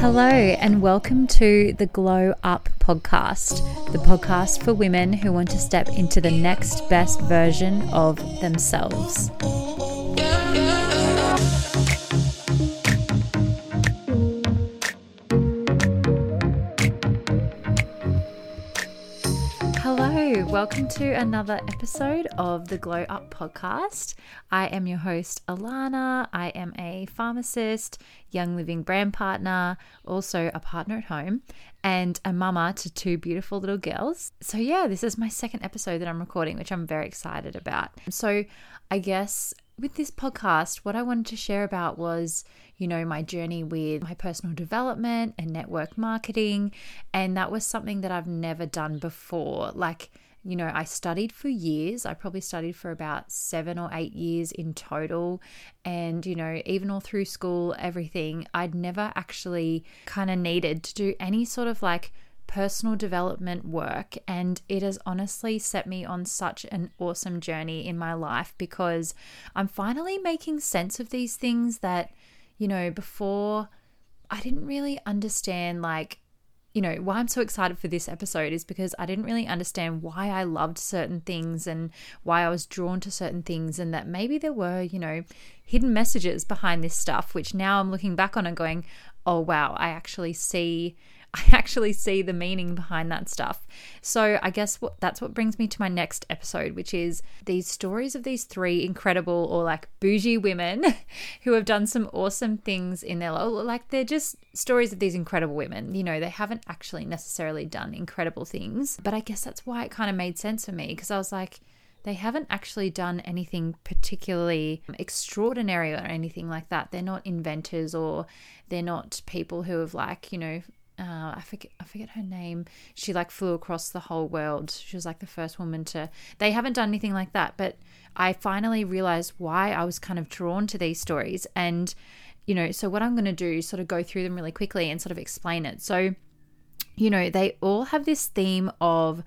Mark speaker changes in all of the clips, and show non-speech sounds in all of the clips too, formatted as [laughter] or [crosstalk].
Speaker 1: Hello, and welcome to the Glow Up podcast, the podcast for women who want to step into the next best version of themselves. Welcome to another episode of the Glow Up podcast. I am your host, Alana. I am a pharmacist, young living brand partner, also a partner at home, and a mama to two beautiful little girls. So, yeah, this is my second episode that I'm recording, which I'm very excited about. So, I guess with this podcast, what I wanted to share about was, you know, my journey with my personal development and network marketing. And that was something that I've never done before. Like, you know, I studied for years. I probably studied for about seven or eight years in total. And, you know, even all through school, everything, I'd never actually kind of needed to do any sort of like personal development work. And it has honestly set me on such an awesome journey in my life because I'm finally making sense of these things that, you know, before I didn't really understand like you know, why I'm so excited for this episode is because I didn't really understand why I loved certain things and why I was drawn to certain things, and that maybe there were, you know, hidden messages behind this stuff, which now I'm looking back on and going, oh, wow, I actually see I actually see the meaning behind that stuff. So I guess what that's what brings me to my next episode, which is these stories of these three incredible or like bougie women [laughs] who have done some awesome things in their life. Like they're just stories of these incredible women. You know, they haven't actually necessarily done incredible things, but I guess that's why it kind of made sense for me because I was like, they haven't actually done anything particularly extraordinary or anything like that. They're not inventors or they're not people who have like, you know, uh, I forget I forget her name. She like flew across the whole world. She was like the first woman to. They haven't done anything like that, but I finally realized why I was kind of drawn to these stories. And you know, so what I'm going to do is sort of go through them really quickly and sort of explain it. So, you know, they all have this theme of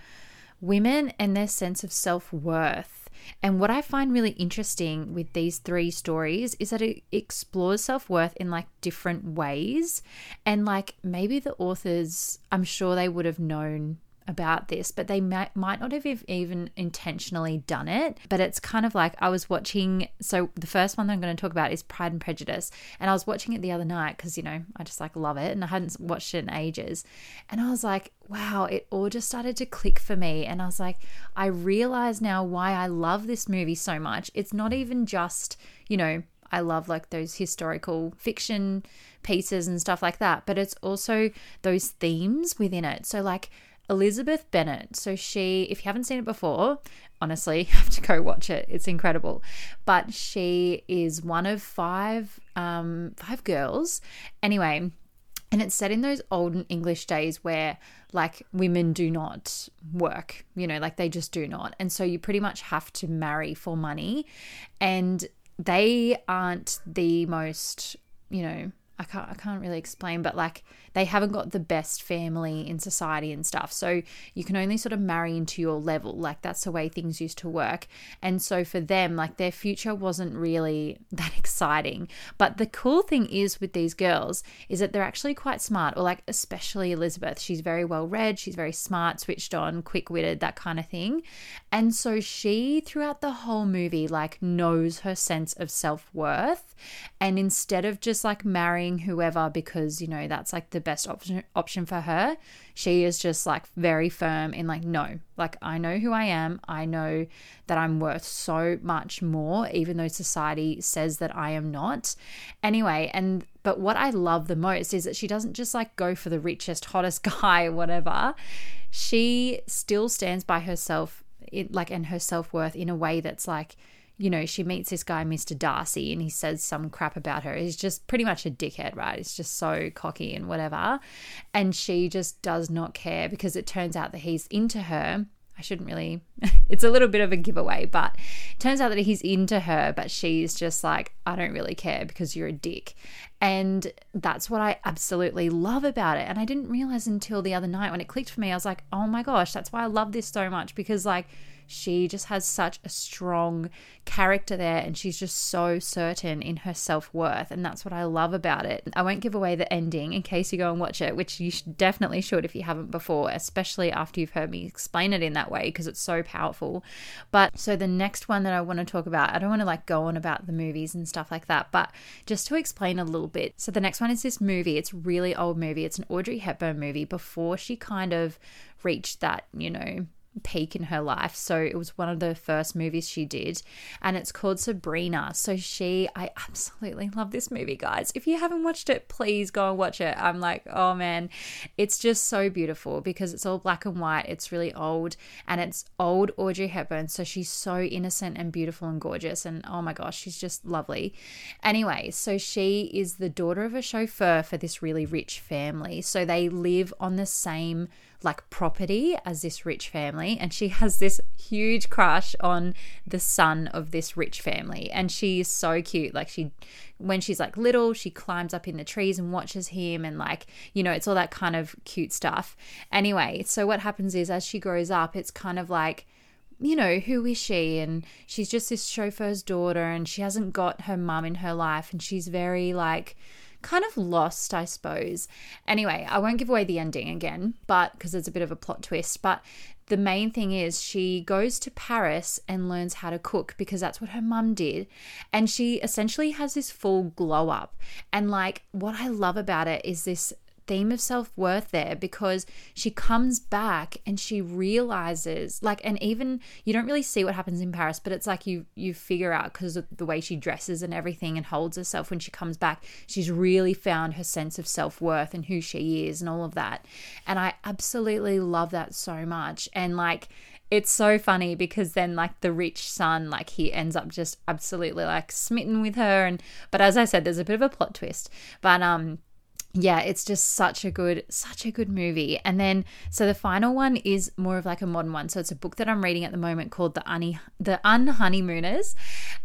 Speaker 1: women and their sense of self worth and what I find really interesting with these three stories is that it explores self worth in like different ways. And like maybe the authors, I'm sure they would have known about this, but they might, might not have even intentionally done it. But it's kind of like I was watching. So the first one that I'm going to talk about is Pride and Prejudice, and I was watching it the other night because you know I just like love it, and I hadn't watched it in ages, and I was like, wow, it all just started to click for me, and I was like, I realize now why I love this movie so much. It's not even just you know I love like those historical fiction pieces and stuff like that, but it's also those themes within it. So like Elizabeth Bennet. So she, if you haven't seen it before, honestly, [laughs] you have to go watch it. It's incredible. But she is one of five um, five girls. Anyway, and it's set in those olden English days where like women do not work, you know, like they just do not. And so you pretty much have to marry for money. And they aren't the most, you know, I can't I can't really explain, but like they haven't got the best family in society and stuff. So you can only sort of marry into your level. Like that's the way things used to work. And so for them, like their future wasn't really [laughs] that exciting. But the cool thing is with these girls is that they're actually quite smart, or like especially Elizabeth. She's very well read, she's very smart, switched on, quick witted, that kind of thing. And so she, throughout the whole movie, like knows her sense of self worth. And instead of just like marrying whoever because, you know, that's like the best option option for her. She is just like very firm in like no, like I know who I am. I know that I'm worth so much more even though society says that I am not. Anyway, and but what I love the most is that she doesn't just like go for the richest, [laughs] hottest guy whatever. She still stands by herself it, like and her self-worth in a way that's like you know, she meets this guy, Mr. Darcy, and he says some crap about her. He's just pretty much a dickhead, right? He's just so cocky and whatever. And she just does not care because it turns out that he's into her. I shouldn't really, [laughs] it's a little bit of a giveaway, but it turns out that he's into her, but she's just like, I don't really care because you're a dick. And that's what I absolutely love about it. And I didn't realize until the other night when it clicked for me, I was like, oh my gosh, that's why I love this so much because, like, she just has such a strong character there and she's just so certain in her self-worth and that's what I love about it. I won't give away the ending in case you go and watch it, which you definitely should if you haven't before, especially after you've heard me explain it in that way because it's so powerful. But so the next one that I want to talk about, I don't want to like go on about the movies and stuff like that, but just to explain a little bit. So the next one is this movie. It's really old movie. It's an Audrey Hepburn movie before she kind of reached that, you know, peak in her life. So it was one of the first movies she did, and it's called Sabrina. So she, I absolutely love this movie, guys. If you haven't watched it, please go and watch it. I'm like, oh man, it's just so beautiful because it's all black and white. It's really old, and it's old Audrey Hepburn. So she's so innocent and beautiful and gorgeous, and oh my gosh, she's just lovely. Anyway, so she is the daughter of a chauffeur for this really rich family. So they live on the same like property as this rich family and she has this huge crush on the son of this rich family and she's so cute like she when she's like little she climbs up in the trees and watches him and like you know it's all that kind of cute stuff anyway so what happens is as she grows up it's kind of like you know, who is she? And she's just this chauffeur's daughter, and she hasn't got her mum in her life, and she's very like, kind of lost, I suppose. Anyway, I won't give away the ending again, but because it's a bit of a plot twist. But the main thing is she goes to Paris and learns how to cook because that's what her mum did. And she essentially has this full glow up. And like, what I love about it is this theme of self worth there because she comes back and she realizes like and even you don't really see what happens in Paris but it's like you you figure out because of the way she dresses and everything and holds herself when she comes back she's really found her sense of self worth and who she is and all of that. And I absolutely love that so much. And like it's so funny because then like the rich son like he ends up just absolutely like smitten with her and but as I said there's a bit of a plot twist. But um yeah, it's just such a good, such a good movie. And then, so the final one is more of like a modern one. So it's a book that I'm reading at the moment called The Unhoneymooners, The Unhoneymooners,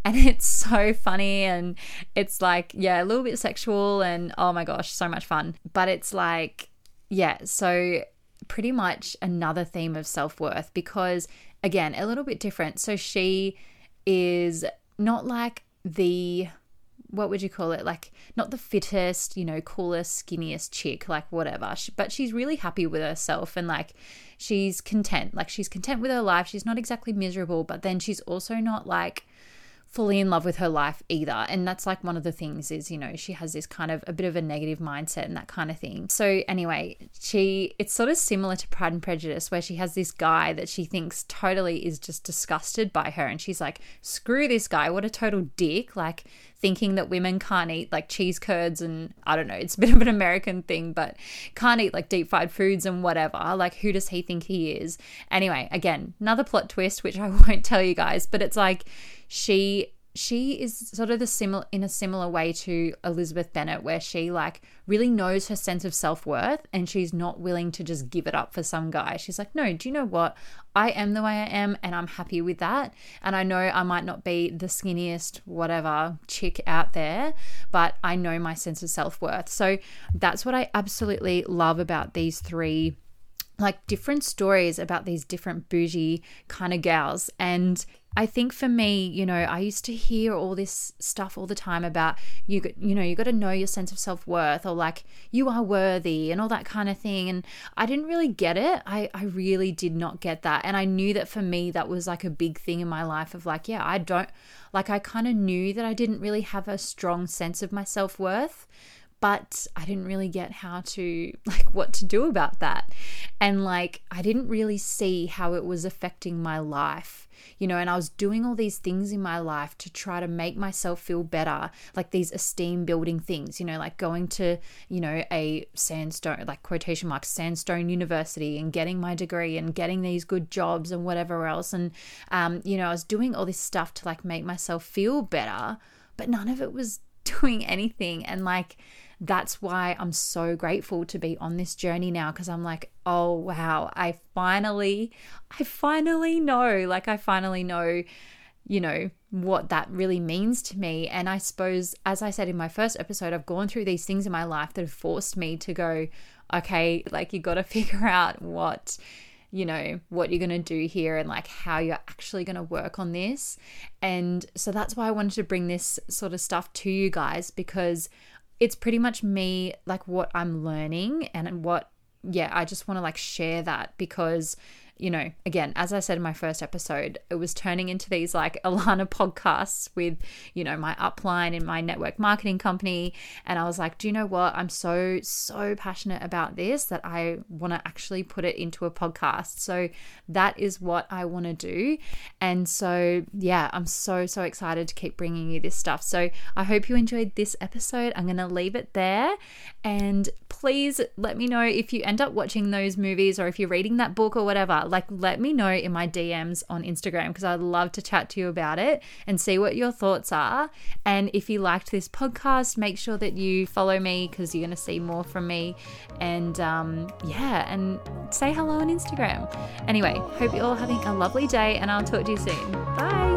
Speaker 1: and [laughs] it's so funny and it's like yeah, a little bit sexual and oh my gosh, so much fun. But it's like yeah, so pretty much another theme of self worth because again, a little bit different. So she is not like the what would you call it? Like, not the fittest, you know, coolest, skinniest chick, like whatever. She, but she's really happy with herself and like she's content. Like, she's content with her life. She's not exactly miserable, but then she's also not like fully in love with her life either. And that's like one of the things is, you know, she has this kind of a bit of a negative mindset and that kind of thing. So anyway, she it's sort of similar to Pride and Prejudice where she has this guy that she thinks totally is just disgusted by her and she's like, "Screw this guy. What a total dick." Like thinking that women can't eat like cheese curds and I don't know, it's a bit of an American thing, but can't eat like deep fried foods and whatever. Like, who does he think he is? Anyway, again, another plot twist, which I [laughs] won't tell you guys, but it's like she she is sort of the similar in a similar way to Elizabeth Bennet, where she like really knows her sense of self worth and she's not willing to just give it up for some guy. She's like, no, do you know what? I am the way I am and I'm happy with that. And I know I might not be the skinniest, whatever chick out there, but I know my sense of self worth. So that's what I absolutely love about these three like different stories about these different bougie kind of gals and I think for me, you know, I used to hear all this stuff all the time about you you know, you got to know your sense of self-worth or like you are worthy and all that kind of thing and I didn't really get it. I I really did not get that. And I knew that for me that was like a big thing in my life of like, yeah, I don't like I kind of knew that I didn't really have a strong sense of my self-worth but I didn't really get how to [laughs] like what to do about that. And like I didn't really see how it was affecting my life. You know, and I was doing all these things in my life to try to make myself feel better, like these esteem building things, you know, like going to, you know, a sandstone, like quotation marks, sandstone university and getting my degree and getting these good jobs and whatever else. And, um, you know, I was doing all this stuff to like make myself feel better, but none of it was [laughs] doing anything. And like, that's why I'm so grateful to be on this journey now because I'm like, oh wow, I finally, I finally know, like, I finally know, you know, what that really means to me. And I suppose, as I said in my first episode, I've gone through these things in my life that have forced me to go, okay, like, you got to [laughs] figure out what you know, what you're going to do here and like how you're actually going to work on this. And so that's why I wanted to bring this sort of stuff to you guys because it's pretty much me, like what I'm learning and what, yeah, I just want to like share that because you know, again, as I said in my first episode, it was turning into these like [laughs] Alana podcasts with, you know, my upline in my network marketing company. And I was like, do you know what? I'm so, so passionate about this that I want to actually put it into a podcast. So that is what I want to do. And so, yeah, I'm so, so excited to keep bringing you this stuff. So I hope you enjoyed this episode. I'm going to leave it there. And please let me know if you end up watching those movies or if you're reading that book or whatever like let me know in my DMs on Instagram because I'd love to chat to you about it and see what your thoughts are. And if you liked this podcast, make sure that you follow me because you're going to see more from me. And um, yeah, and say hello on Instagram. Anyway, hope you're all having a lovely day, and I'll talk to you soon. Bye.